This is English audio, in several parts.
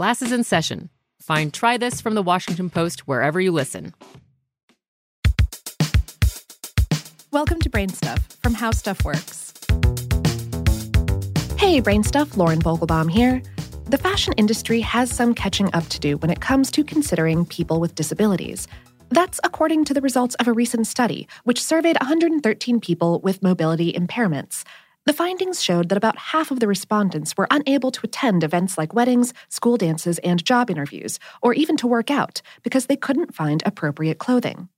Classes in session. Find Try This from the Washington Post wherever you listen. Welcome to Brain Stuff from How Stuff Works. Hey, Brain Stuff, Lauren Vogelbaum here. The fashion industry has some catching up to do when it comes to considering people with disabilities. That's according to the results of a recent study, which surveyed 113 people with mobility impairments. The findings showed that about half of the respondents were unable to attend events like weddings, school dances, and job interviews, or even to work out because they couldn't find appropriate clothing.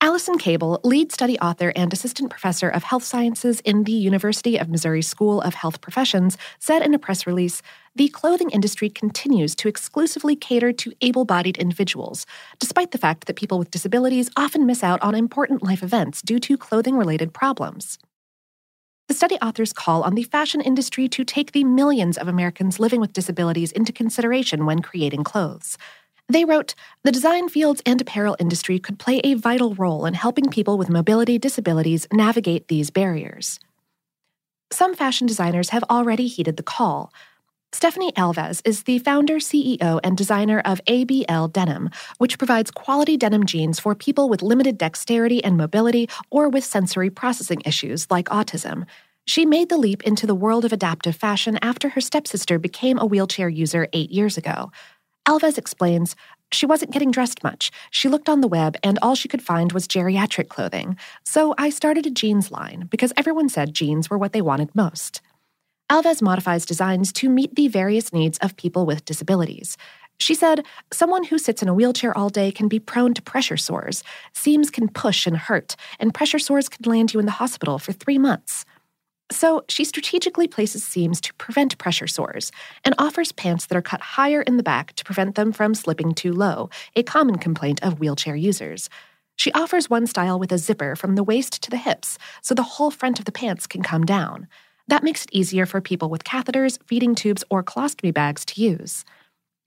Allison Cable, lead study author and assistant professor of health sciences in the University of Missouri School of Health Professions, said in a press release The clothing industry continues to exclusively cater to able bodied individuals, despite the fact that people with disabilities often miss out on important life events due to clothing related problems. The study authors call on the fashion industry to take the millions of Americans living with disabilities into consideration when creating clothes. They wrote The design fields and apparel industry could play a vital role in helping people with mobility disabilities navigate these barriers. Some fashion designers have already heeded the call. Stephanie Alves is the founder, CEO, and designer of ABL Denim, which provides quality denim jeans for people with limited dexterity and mobility or with sensory processing issues like autism. She made the leap into the world of adaptive fashion after her stepsister became a wheelchair user eight years ago. Alves explains she wasn't getting dressed much. She looked on the web and all she could find was geriatric clothing. So I started a jeans line because everyone said jeans were what they wanted most. Alves modifies designs to meet the various needs of people with disabilities. She said, Someone who sits in a wheelchair all day can be prone to pressure sores. Seams can push and hurt, and pressure sores can land you in the hospital for three months. So she strategically places seams to prevent pressure sores and offers pants that are cut higher in the back to prevent them from slipping too low, a common complaint of wheelchair users. She offers one style with a zipper from the waist to the hips so the whole front of the pants can come down. That makes it easier for people with catheters, feeding tubes, or colostomy bags to use.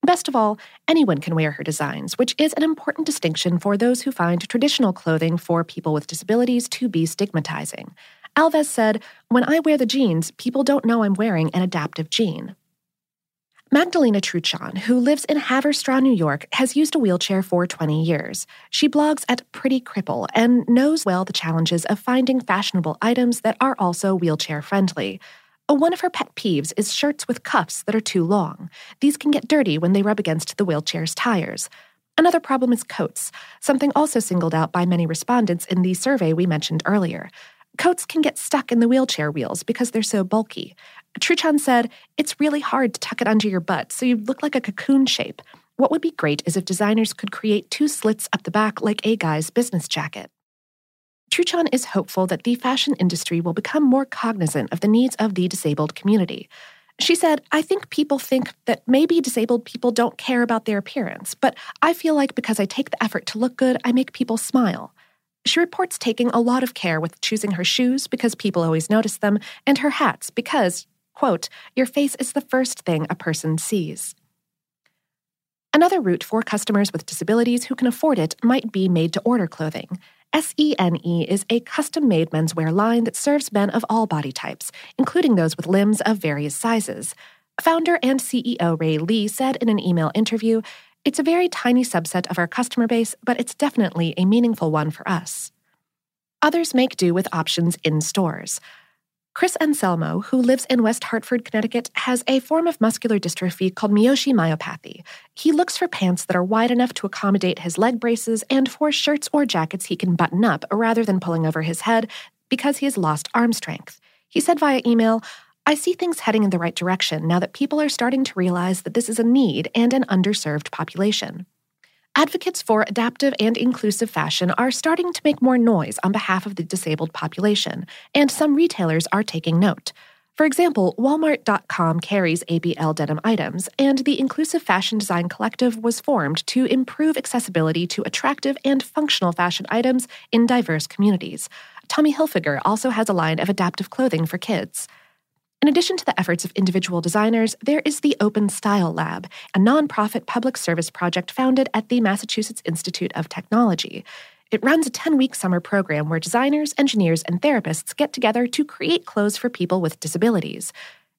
Best of all, anyone can wear her designs, which is an important distinction for those who find traditional clothing for people with disabilities to be stigmatizing. Alves said, When I wear the jeans, people don't know I'm wearing an adaptive jean. Magdalena Truchon, who lives in Haverstraw, New York, has used a wheelchair for 20 years. She blogs at Pretty Cripple and knows well the challenges of finding fashionable items that are also wheelchair friendly. One of her pet peeves is shirts with cuffs that are too long. These can get dirty when they rub against the wheelchair's tires. Another problem is coats, something also singled out by many respondents in the survey we mentioned earlier. Coats can get stuck in the wheelchair wheels because they're so bulky. Truchon said, It's really hard to tuck it under your butt, so you look like a cocoon shape. What would be great is if designers could create two slits up the back like a guy's business jacket. Truchon is hopeful that the fashion industry will become more cognizant of the needs of the disabled community. She said, I think people think that maybe disabled people don't care about their appearance, but I feel like because I take the effort to look good, I make people smile. She reports taking a lot of care with choosing her shoes because people always notice them, and her hats because, quote, your face is the first thing a person sees. Another route for customers with disabilities who can afford it might be made to order clothing. SENE is a custom made menswear line that serves men of all body types, including those with limbs of various sizes. Founder and CEO Ray Lee said in an email interview it's a very tiny subset of our customer base, but it's definitely a meaningful one for us. Others make do with options in stores. Chris Anselmo, who lives in West Hartford, Connecticut, has a form of muscular dystrophy called Miyoshi myopathy. He looks for pants that are wide enough to accommodate his leg braces and for shirts or jackets he can button up rather than pulling over his head because he has lost arm strength. He said via email, I see things heading in the right direction now that people are starting to realize that this is a need and an underserved population. Advocates for adaptive and inclusive fashion are starting to make more noise on behalf of the disabled population, and some retailers are taking note. For example, Walmart.com carries ABL denim items, and the Inclusive Fashion Design Collective was formed to improve accessibility to attractive and functional fashion items in diverse communities. Tommy Hilfiger also has a line of adaptive clothing for kids. In addition to the efforts of individual designers, there is the Open Style Lab, a nonprofit public service project founded at the Massachusetts Institute of Technology. It runs a 10 week summer program where designers, engineers, and therapists get together to create clothes for people with disabilities.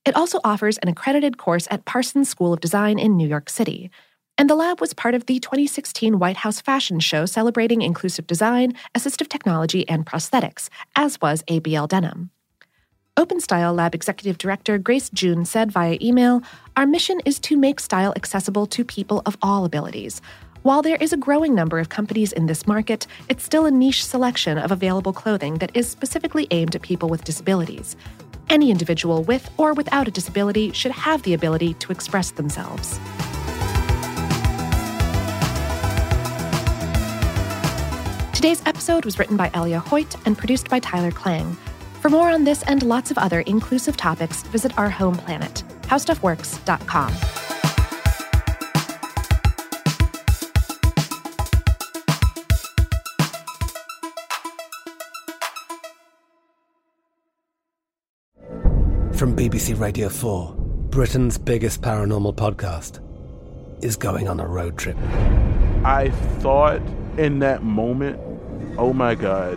It also offers an accredited course at Parsons School of Design in New York City. And the lab was part of the 2016 White House Fashion Show celebrating inclusive design, assistive technology, and prosthetics, as was ABL Denim. Open Style Lab Executive Director Grace Jun said via email Our mission is to make style accessible to people of all abilities. While there is a growing number of companies in this market, it's still a niche selection of available clothing that is specifically aimed at people with disabilities. Any individual with or without a disability should have the ability to express themselves. Today's episode was written by Alia Hoyt and produced by Tyler Klang. For more on this and lots of other inclusive topics, visit our home planet, howstuffworks.com. From BBC Radio 4, Britain's biggest paranormal podcast is going on a road trip. I thought in that moment, oh my God,